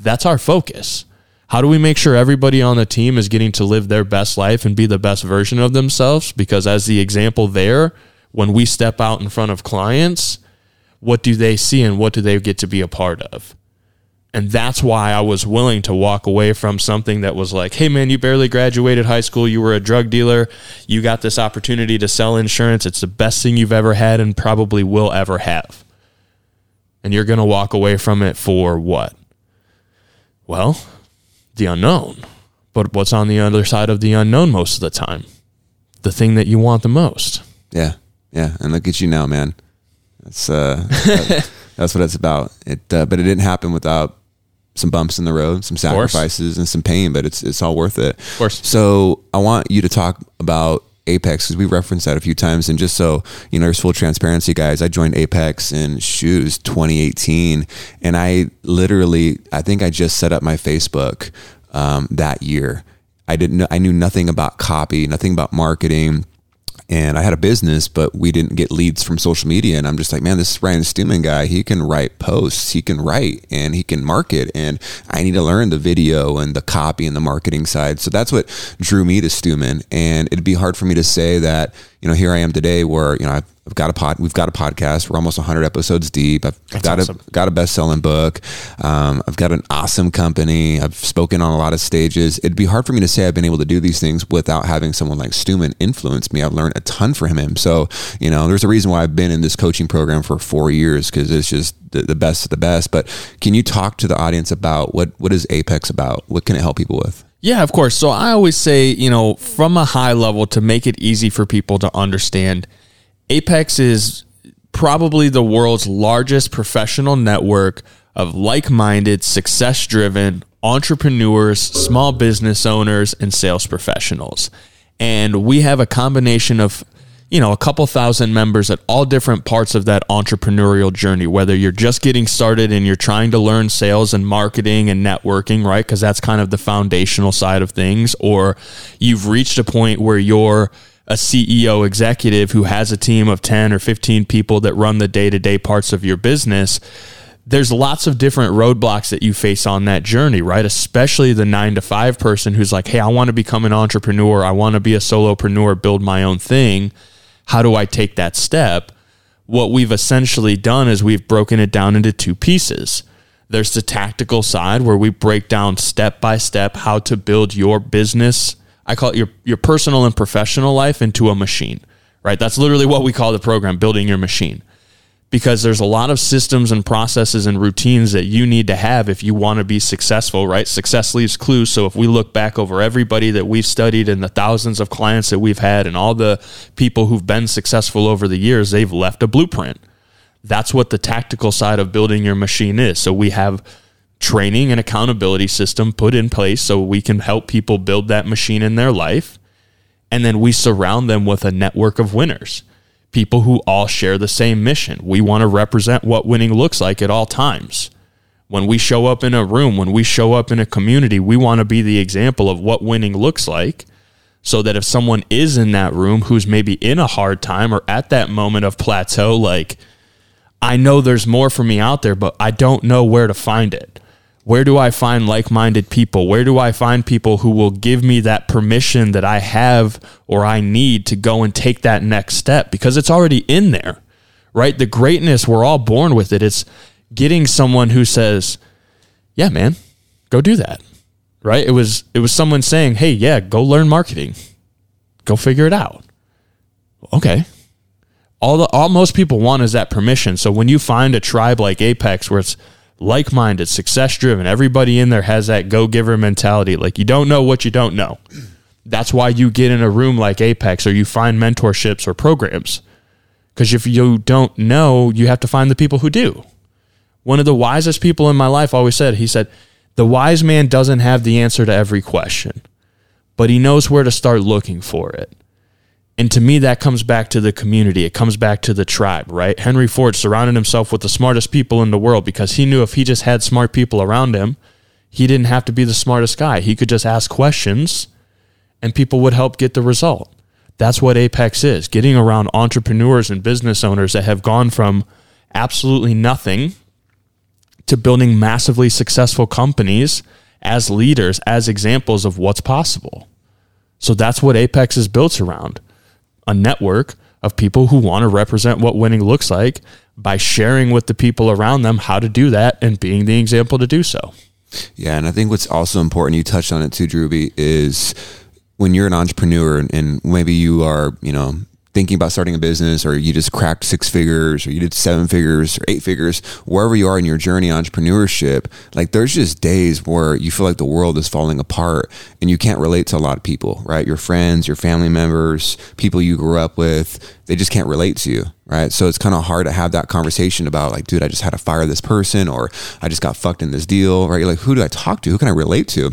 that's our focus. How do we make sure everybody on the team is getting to live their best life and be the best version of themselves? Because as the example there, when we step out in front of clients, what do they see and what do they get to be a part of? And that's why I was willing to walk away from something that was like, hey, man, you barely graduated high school. You were a drug dealer. You got this opportunity to sell insurance. It's the best thing you've ever had and probably will ever have. And you're going to walk away from it for what? Well, the unknown. But what's on the other side of the unknown most of the time? The thing that you want the most. Yeah, yeah. And look at you now, man. That's uh, that, that's what it's about. It, uh, but it didn't happen without some bumps in the road, some sacrifices, and some pain. But it's it's all worth it. Of course. So I want you to talk about Apex because we referenced that a few times. And just so you know, there's full transparency, guys. I joined Apex in shoes 2018, and I literally, I think I just set up my Facebook um, that year. I didn't know, I knew nothing about copy, nothing about marketing. And I had a business, but we didn't get leads from social media. And I'm just like, man, this Ryan Stewman guy, he can write posts, he can write, and he can market. And I need to learn the video and the copy and the marketing side. So that's what drew me to Stewman. And it'd be hard for me to say that, you know, here I am today where, you know, I've I've got a pod. We've got a podcast. We're almost 100 episodes deep. I've got awesome. a got a best selling book. Um, I've got an awesome company. I've spoken on a lot of stages. It'd be hard for me to say I've been able to do these things without having someone like Stewman influence me. I've learned a ton from him. So you know, there's a reason why I've been in this coaching program for four years because it's just the, the best of the best. But can you talk to the audience about what what is Apex about? What can it help people with? Yeah, of course. So I always say, you know, from a high level to make it easy for people to understand Apex is probably the world's largest professional network of like minded, success driven entrepreneurs, small business owners, and sales professionals. And we have a combination of you know, a couple thousand members at all different parts of that entrepreneurial journey, whether you're just getting started and you're trying to learn sales and marketing and networking, right? Because that's kind of the foundational side of things, or you've reached a point where you're a CEO executive who has a team of 10 or 15 people that run the day to day parts of your business, there's lots of different roadblocks that you face on that journey, right? Especially the nine to five person who's like, hey, I want to become an entrepreneur. I want to be a solopreneur, build my own thing. How do I take that step? What we've essentially done is we've broken it down into two pieces. There's the tactical side where we break down step by step how to build your business I call it your your personal and professional life into a machine. Right? That's literally what we call the program, building your machine. Because there's a lot of systems and processes and routines that you need to have if you want to be successful, right? Success leaves clues. So if we look back over everybody that we've studied and the thousands of clients that we've had and all the people who've been successful over the years, they've left a blueprint. That's what the tactical side of building your machine is. So we have training and accountability system put in place so we can help people build that machine in their life. And then we surround them with a network of winners, people who all share the same mission. We want to represent what winning looks like at all times. When we show up in a room, when we show up in a community, we want to be the example of what winning looks like so that if someone is in that room who's maybe in a hard time or at that moment of plateau, like, I know there's more for me out there, but I don't know where to find it where do I find like minded people? Where do I find people who will give me that permission that I have or I need to go and take that next step? Because it's already in there, right? The greatness, we're all born with it. It's getting someone who says, yeah, man, go do that, right? It was, it was someone saying, hey, yeah, go learn marketing, go figure it out. Okay. All the, all most people want is that permission. So when you find a tribe like Apex where it's, like minded, success driven. Everybody in there has that go giver mentality. Like you don't know what you don't know. That's why you get in a room like Apex or you find mentorships or programs. Because if you don't know, you have to find the people who do. One of the wisest people in my life always said, he said, the wise man doesn't have the answer to every question, but he knows where to start looking for it. And to me, that comes back to the community. It comes back to the tribe, right? Henry Ford surrounded himself with the smartest people in the world because he knew if he just had smart people around him, he didn't have to be the smartest guy. He could just ask questions and people would help get the result. That's what Apex is getting around entrepreneurs and business owners that have gone from absolutely nothing to building massively successful companies as leaders, as examples of what's possible. So that's what Apex is built around a network of people who want to represent what winning looks like by sharing with the people around them how to do that and being the example to do so. Yeah, and I think what's also important, you touched on it too, Drewby, is when you're an entrepreneur and, and maybe you are, you know, thinking about starting a business or you just cracked six figures or you did seven figures or eight figures, wherever you are in your journey entrepreneurship, like there's just days where you feel like the world is falling apart and you can't relate to a lot of people, right? Your friends, your family members, people you grew up with, they just can't relate to you, right? So it's kind of hard to have that conversation about like, dude, I just had to fire this person or I just got fucked in this deal, right? You're like, who do I talk to? Who can I relate to?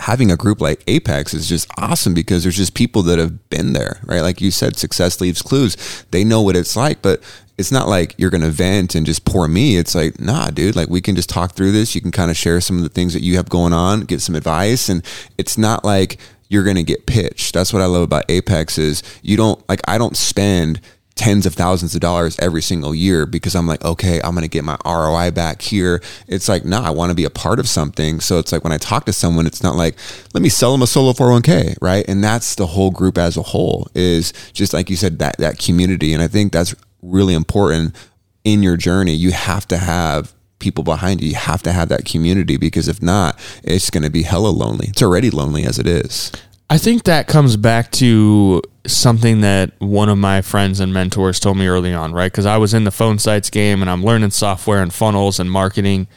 Having a group like Apex is just awesome because there's just people that have been there, right? Like you said, success leaves clues. They know what it's like, but it's not like you're going to vent and just pour me. It's like, nah, dude, like we can just talk through this. You can kind of share some of the things that you have going on, get some advice. And it's not like you're going to get pitched. That's what I love about Apex is you don't like, I don't spend tens of thousands of dollars every single year because I'm like, okay, I'm going to get my ROI back here. It's like, no, I want to be a part of something. So it's like when I talk to someone, it's not like, let me sell them a solo 401k, right? And that's the whole group as a whole is just like you said, that, that community. And I think that's really important in your journey. You have to have people behind you. You have to have that community because if not, it's going to be hella lonely. It's already lonely as it is. I think that comes back to something that one of my friends and mentors told me early on, right? Because I was in the Phonesites game and I'm learning software and funnels and marketing.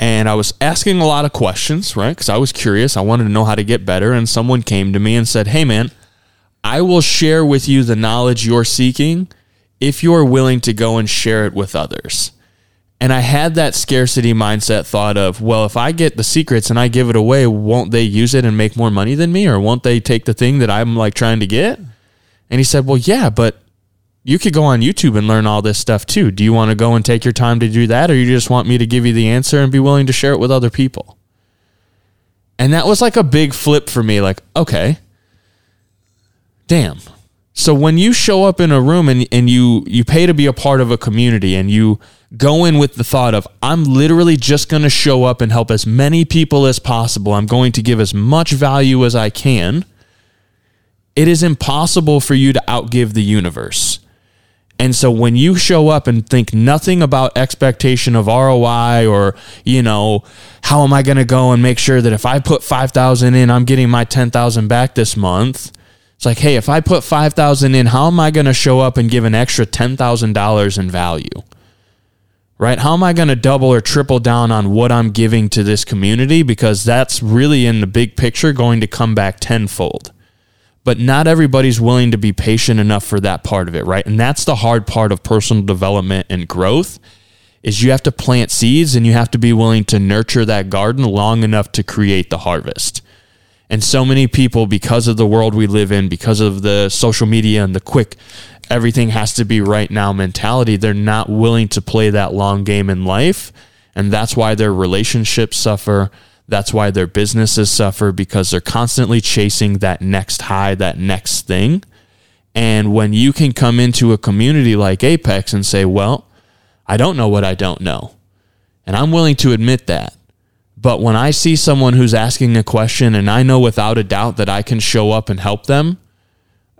And I was asking a lot of questions, right? Because I was curious. I wanted to know how to get better. And someone came to me and said, Hey, man, I will share with you the knowledge you're seeking if you're willing to go and share it with others. And I had that scarcity mindset thought of, well, if I get the secrets and I give it away, won't they use it and make more money than me? Or won't they take the thing that I'm like trying to get? And he said, well, yeah, but you could go on YouTube and learn all this stuff too. Do you want to go and take your time to do that? Or you just want me to give you the answer and be willing to share it with other people? And that was like a big flip for me. Like, okay, damn. So when you show up in a room and, and you, you pay to be a part of a community and you, go in with the thought of I'm literally just going to show up and help as many people as possible. I'm going to give as much value as I can. It is impossible for you to outgive the universe. And so when you show up and think nothing about expectation of ROI or, you know, how am I going to go and make sure that if I put 5,000 in, I'm getting my 10,000 back this month. It's like, hey, if I put 5,000 in, how am I going to show up and give an extra $10,000 in value? right? How am I going to double or triple down on what I'm giving to this community? Because that's really in the big picture going to come back tenfold. But not everybody's willing to be patient enough for that part of it, right? And that's the hard part of personal development and growth is you have to plant seeds and you have to be willing to nurture that garden long enough to create the harvest. And so many people, because of the world we live in, because of the social media and the quick everything has to be right now mentality, they're not willing to play that long game in life. And that's why their relationships suffer. That's why their businesses suffer because they're constantly chasing that next high, that next thing. And when you can come into a community like Apex and say, well, I don't know what I don't know. And I'm willing to admit that. But when I see someone who's asking a question and I know without a doubt that I can show up and help them,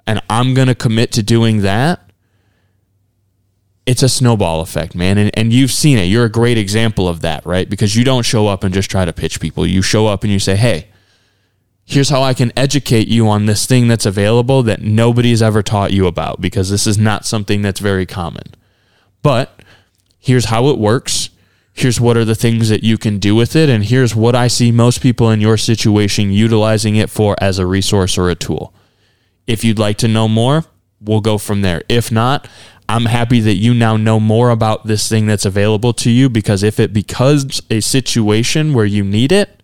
and I'm going to commit to doing that, it's a snowball effect, man. And, and you've seen it. You're a great example of that, right? Because you don't show up and just try to pitch people. You show up and you say, hey, here's how I can educate you on this thing that's available that nobody's ever taught you about because this is not something that's very common. But here's how it works. Here's what are the things that you can do with it. And here's what I see most people in your situation utilizing it for as a resource or a tool. If you'd like to know more, we'll go from there. If not, I'm happy that you now know more about this thing that's available to you because if it becomes a situation where you need it,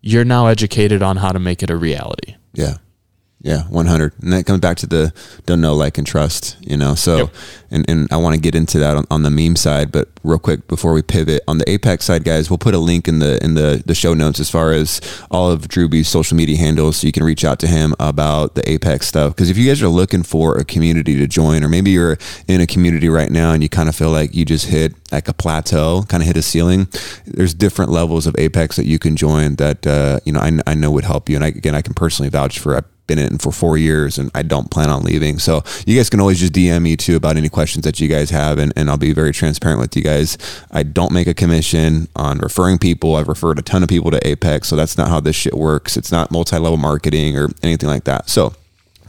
you're now educated on how to make it a reality. Yeah. Yeah, 100. And that comes back to the don't know, like, and trust, you know? So, yep. and, and I want to get into that on, on, the meme side, but real quick before we pivot on the Apex side, guys, we'll put a link in the, in the, the show notes as far as all of Drewby's social media handles. So you can reach out to him about the Apex stuff. Cause if you guys are looking for a community to join, or maybe you're in a community right now and you kind of feel like you just hit like a plateau, kind of hit a ceiling, there's different levels of Apex that you can join that, uh, you know, I, I know would help you. And I, again, I can personally vouch for, been in for four years and I don't plan on leaving. So you guys can always just DM me too about any questions that you guys have. And, and I'll be very transparent with you guys. I don't make a commission on referring people. I've referred a ton of people to Apex. So that's not how this shit works. It's not multi level marketing or anything like that. So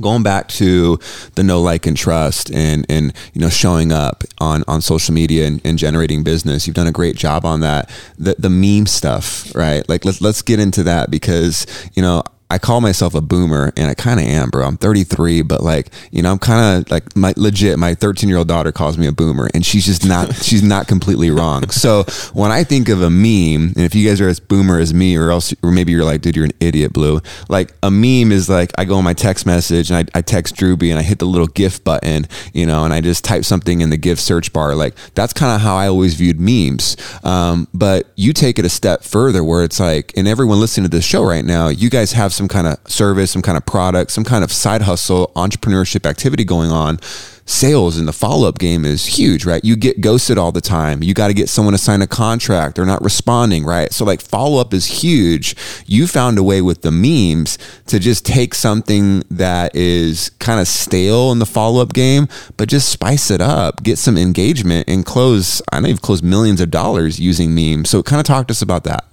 going back to the no like and trust and and you know showing up on on social media and, and, generating business you've done a great job on that the the meme stuff right like let's let's get into that because you know I call myself a boomer and I kind of am, bro. I'm 33, but like, you know, I'm kind of like my legit, my 13 year old daughter calls me a boomer and she's just not, she's not completely wrong. So when I think of a meme, and if you guys are as boomer as me, or else, or maybe you're like, dude, you're an idiot, Blue. Like a meme is like, I go on my text message and I, I text Drewby and I hit the little GIF button, you know, and I just type something in the GIF search bar. Like that's kind of how I always viewed memes. Um, but you take it a step further where it's like, and everyone listening to this show right now, you guys have some kind of service, some kind of product, some kind of side hustle, entrepreneurship activity going on, sales in the follow up game is huge, right? You get ghosted all the time. You got to get someone to sign a contract. They're not responding, right? So, like, follow up is huge. You found a way with the memes to just take something that is kind of stale in the follow up game, but just spice it up, get some engagement, and close. I know you've closed millions of dollars using memes. So, kind of talk to us about that.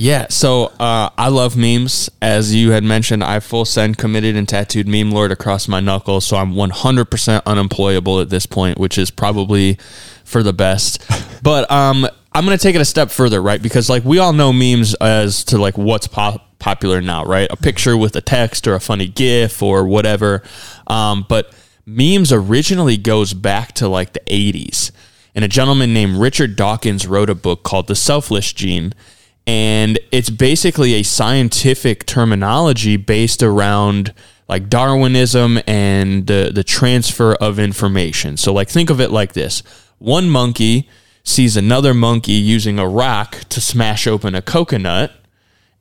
Yeah, so uh, I love memes. As you had mentioned, I full send committed and tattooed meme lord across my knuckles, so I'm 100% unemployable at this point, which is probably for the best. but um, I'm going to take it a step further, right? Because like we all know memes as to like what's pop- popular now, right? A picture with a text or a funny GIF or whatever. Um, but memes originally goes back to like the 80s, and a gentleman named Richard Dawkins wrote a book called The Selfish Gene and it's basically a scientific terminology based around like Darwinism and the, the transfer of information. So, like, think of it like this one monkey sees another monkey using a rock to smash open a coconut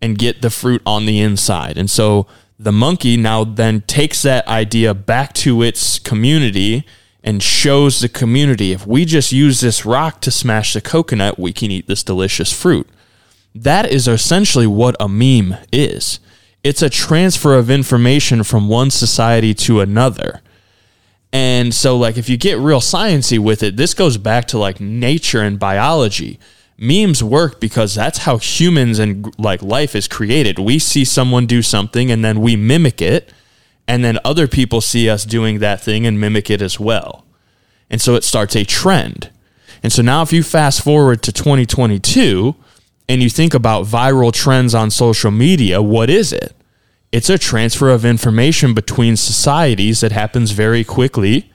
and get the fruit on the inside. And so the monkey now then takes that idea back to its community and shows the community if we just use this rock to smash the coconut, we can eat this delicious fruit. That is essentially what a meme is. It's a transfer of information from one society to another. And so, like, if you get real sciency with it, this goes back to like nature and biology. Memes work because that's how humans and like life is created. We see someone do something and then we mimic it, and then other people see us doing that thing and mimic it as well. And so it starts a trend. And so now, if you fast forward to 2022, and you think about viral trends on social media, what is it? It's a transfer of information between societies that happens very quickly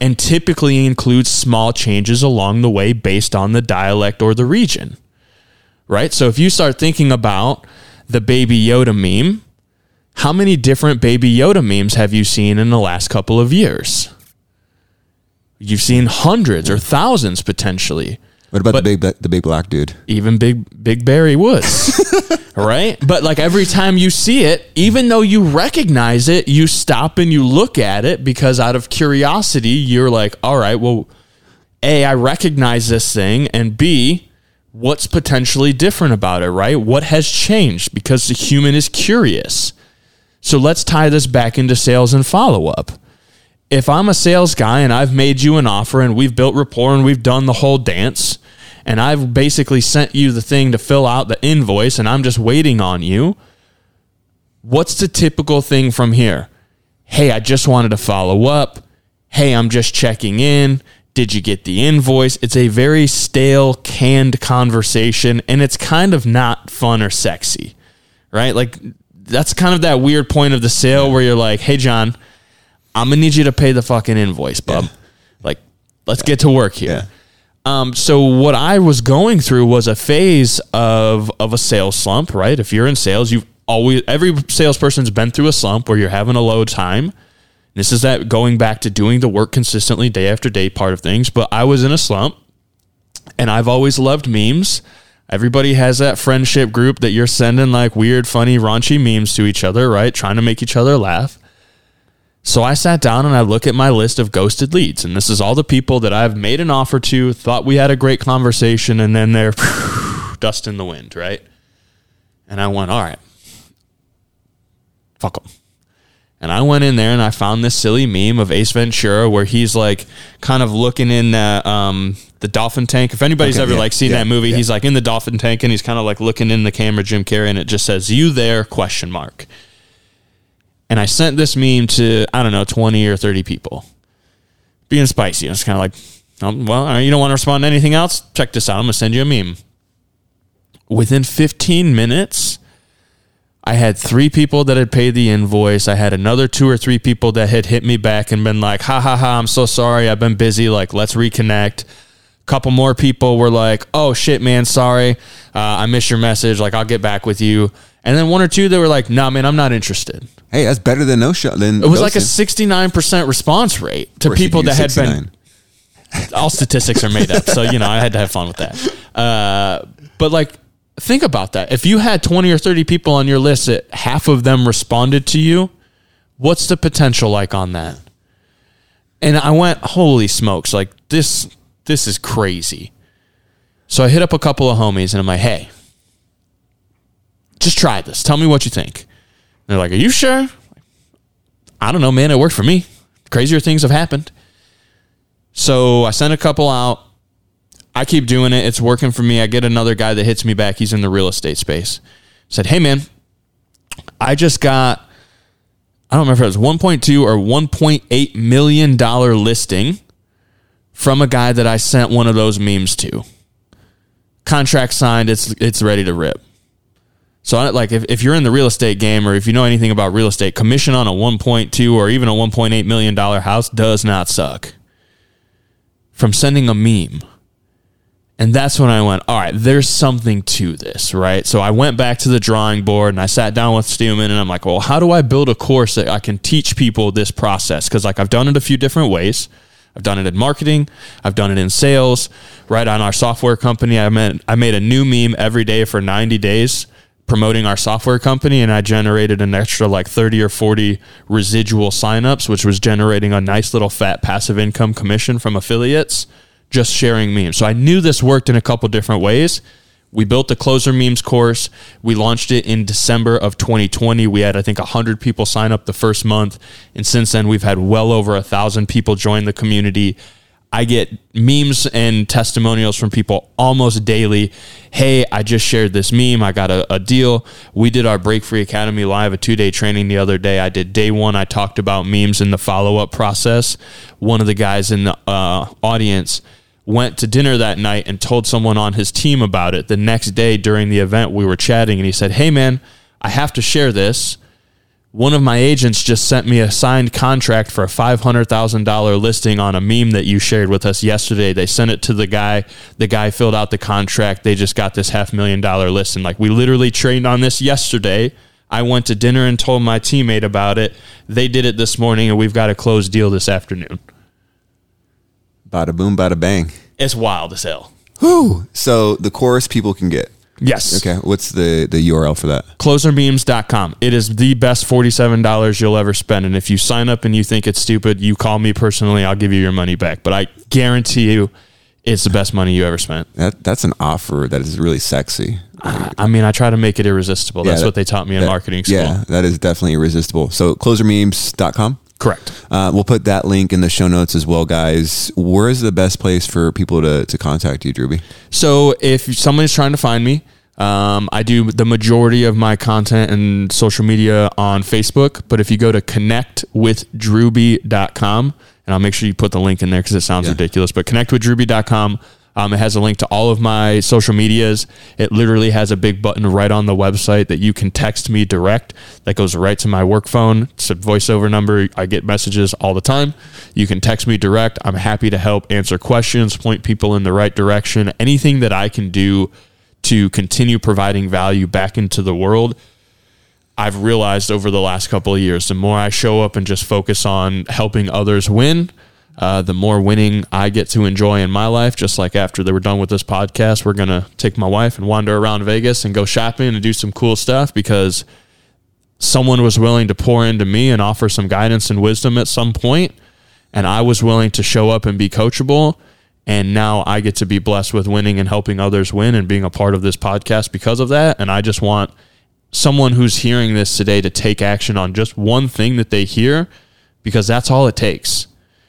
and typically includes small changes along the way based on the dialect or the region. Right? So if you start thinking about the Baby Yoda meme, how many different Baby Yoda memes have you seen in the last couple of years? You've seen hundreds or thousands potentially. What about but the big the big black dude? Even big big Barry Woods. right? But like every time you see it, even though you recognize it, you stop and you look at it because out of curiosity, you're like, "All right, well, A, I recognize this thing, and B, what's potentially different about it, right? What has changed because the human is curious." So let's tie this back into sales and follow up if I'm a sales guy and I've made you an offer and we've built rapport and we've done the whole dance, and I've basically sent you the thing to fill out the invoice and I'm just waiting on you, what's the typical thing from here? Hey, I just wanted to follow up. Hey, I'm just checking in. Did you get the invoice? It's a very stale, canned conversation, and it's kind of not fun or sexy, right? Like, that's kind of that weird point of the sale where you're like, hey, John, I'm gonna need you to pay the fucking invoice, bub. Yeah. Like, let's yeah. get to work here. Yeah. Um, so what I was going through was a phase of of a sales slump, right? If you're in sales, you've always every salesperson's been through a slump where you're having a low time. This is that going back to doing the work consistently day after day part of things. But I was in a slump and I've always loved memes. Everybody has that friendship group that you're sending like weird, funny, raunchy memes to each other, right? Trying to make each other laugh. So I sat down and I look at my list of ghosted leads, and this is all the people that I've made an offer to, thought we had a great conversation, and then they're dust in the wind, right? And I went, all right, fuck them. And I went in there and I found this silly meme of Ace Ventura where he's like kind of looking in the um, the dolphin tank. If anybody's Okay, ever yeah, like seen yeah, that movie, yeah. he's like in the dolphin tank and he's kind of like looking in the camera, Jim Carrey, and it just says "You there?" question mark. And I sent this meme to I don't know twenty or thirty people, being spicy. And it's kind of like, um, well, you don't want to respond to anything else? Check this out. I'm gonna send you a meme. Within 15 minutes, I had three people that had paid the invoice. I had another two or three people that had hit me back and been like, ha ha ha, I'm so sorry. I've been busy. Like, let's reconnect. Couple more people were like, oh shit, man, sorry. Uh, I missed your message. Like, I'll get back with you. And then one or two that were like, nah, man, I'm not interested. Hey, that's better than no show. Than It was like a 69% response rate to people that had been all statistics are made up. So, you know, I had to have fun with that. Uh, but like, think about that. If you had 20 or 30 people on your list that half of them responded to you, what's the potential like on that? And I went, holy smokes, like this, this is crazy. So I hit up a couple of homies and I'm like, hey, just try this. Tell me what you think. And they're like, are you sure? I don't know, man. It worked for me. Crazier things have happened. So I sent a couple out. I keep doing it. It's working for me. I get another guy that hits me back. He's in the real estate space. Said, "Hey man, I just got I don't remember if it was 1.2 or 1.8 million dollar listing from a guy that I sent one of those memes to. Contract signed. It's it's ready to rip. So I, like if, if you're in the real estate game or if you know anything about real estate, commission on a 1.2 or even a 1.8 million dollar house does not suck. From sending a meme. And that's when I went, all right, there's something to this, right? So I went back to the drawing board and I sat down with Stewman and I'm like, well, how do I build a course that I can teach people this process? Because like I've done it a few different ways. I've done it in marketing. I've done it in sales. Right on our software company, I made I made a new meme every day for 90 days promoting our software company and I generated an extra like 30 or 40 residual signups, which was generating a nice little fat passive income commission from affiliates just sharing memes. So I knew this worked in a couple different ways. We built the closer memes course. We launched it in December of 2020. We had, I think, 100 people sign up the first month. And since then, we've had well over a thousand people join the community. I get memes and testimonials from people almost daily. Hey, I just shared this meme. I got a, a deal. We did our Break Free Academy live, a two day training the other day. I did day one. I talked about memes in the follow up process. One of the guys in the uh, audience went to dinner that night and told someone on his team about it. The next day during the event, we were chatting and he said, Hey, man, I have to share this one of my agents just sent me a signed contract for a $500,000 listing on a meme that you shared with us yesterday. They sent it to the guy. The guy filled out the contract. They just got this half million dollar listing. Like we literally trained on this yesterday. I went to dinner and told my teammate about it. They did it this morning and we've got a closed deal this afternoon. Bada boom, bada bang. It's wild as hell. Whew. So the course people can get. Yes. Okay. What's the the URL for that? closermemes.com. It is the best $47 you'll ever spend. And if you sign up and you think it's stupid, you call me personally, I'll give you your money back. But I guarantee you it's the best money you ever spent. That that's an offer that is really sexy. I mean, I try to make it irresistible. That's Yeah, what they taught me in that- marketing school. Yeah, that is definitely irresistible. So closermemes.com. Correct. Uh, we'll put that link in the show notes as well, guys. Where is the best place for people to, to contact you, Drewby? So if someone is trying to find me, um, I do the majority of my content and social media on Facebook. But if you go to connectwithdrewby.com, and I'll make sure you put the link in there because it sounds Yeah. ridiculous, but connectwithdrewby.com. Um, it has a link to all of my social medias. It literally has a big button right on the website that you can text me direct. That goes right to my work phone. It's a voiceover number. I get messages all the time. You can text me direct. I'm happy to help answer questions, point people in the right direction. Anything that I can do to continue providing value back into the world. I've realized over the last couple of years, the more I show up and just focus on helping others win, uh, the more winning I get to enjoy in my life. Just like after they were done with this podcast, we're going to take my wife and wander around Vegas and go shopping and do some cool stuff because someone was willing to pour into me and offer some guidance and wisdom at some point, and I was willing to show up and be coachable. And now I get to be blessed with winning and helping others win and being a part of this podcast because of that. And I just want someone who's hearing this today to take action on just one thing that they hear because that's all it takes.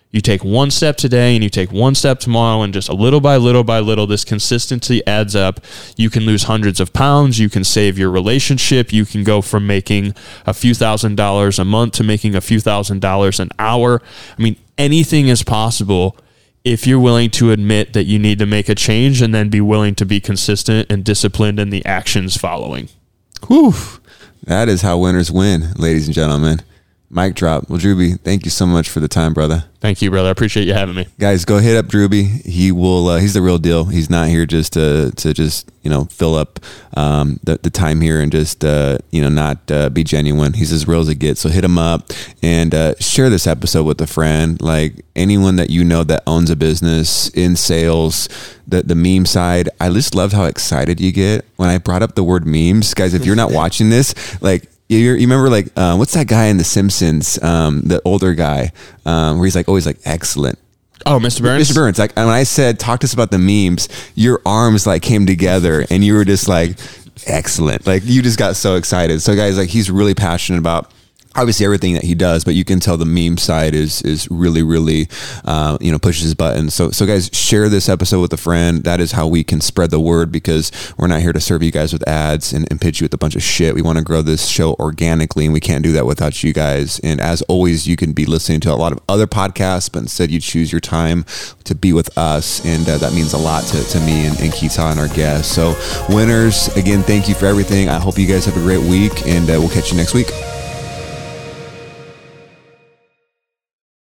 You take one step today and you take one step tomorrow, and just a little by little by little, this consistency adds up. You can lose hundreds of pounds. You can save your relationship. You can go from making a few thousand dollars a month to making a few thousand dollars an hour. I mean, anything is possible if you're willing to admit that you need to make a change and then be willing to be consistent and disciplined in the actions following. Whew. That is how winners win, ladies and gentlemen. Mic drop. Well, Drewby, thank you so much for the time, brother. Thank you, brother. I appreciate you having me. Guys, go hit up Drewby. He will. Uh, he's the real deal. He's not here just to to just you know fill up um, the the time here and just uh, you know not uh, be genuine. He's as real as it gets. So hit him up and uh, share this episode with a friend. Like anyone that you know that owns a business in sales, the the meme side. I just loved how excited you get when I brought up the word memes, guys. If you're not watching this, like you, you remember like uh, what's that guy in The Simpsons, um, the older guy, um, where he's like always like excellent. Oh, Mr. Burns. Mr. Burns, like when I said talk to us about the memes, your arms like came together and you were just like excellent. Like you just got so excited. So guys, like he's really passionate about obviously everything that he does, but you can tell the meme side is is really really uh, you know pushes his buttons. So so guys, share this episode with a friend. That is how we can spread the word because we're not here to serve you guys with ads and, and pitch you with a bunch of shit. We want to grow this show organically, and we can't do that without you guys. And as always, you can be listening to a lot of other podcasts, but instead you choose your time to be with us, and uh, that means a lot to, to me and, and Kita and our guests. So winners, again, thank you for everything. I hope you guys have a great week, and uh, we'll catch you next week.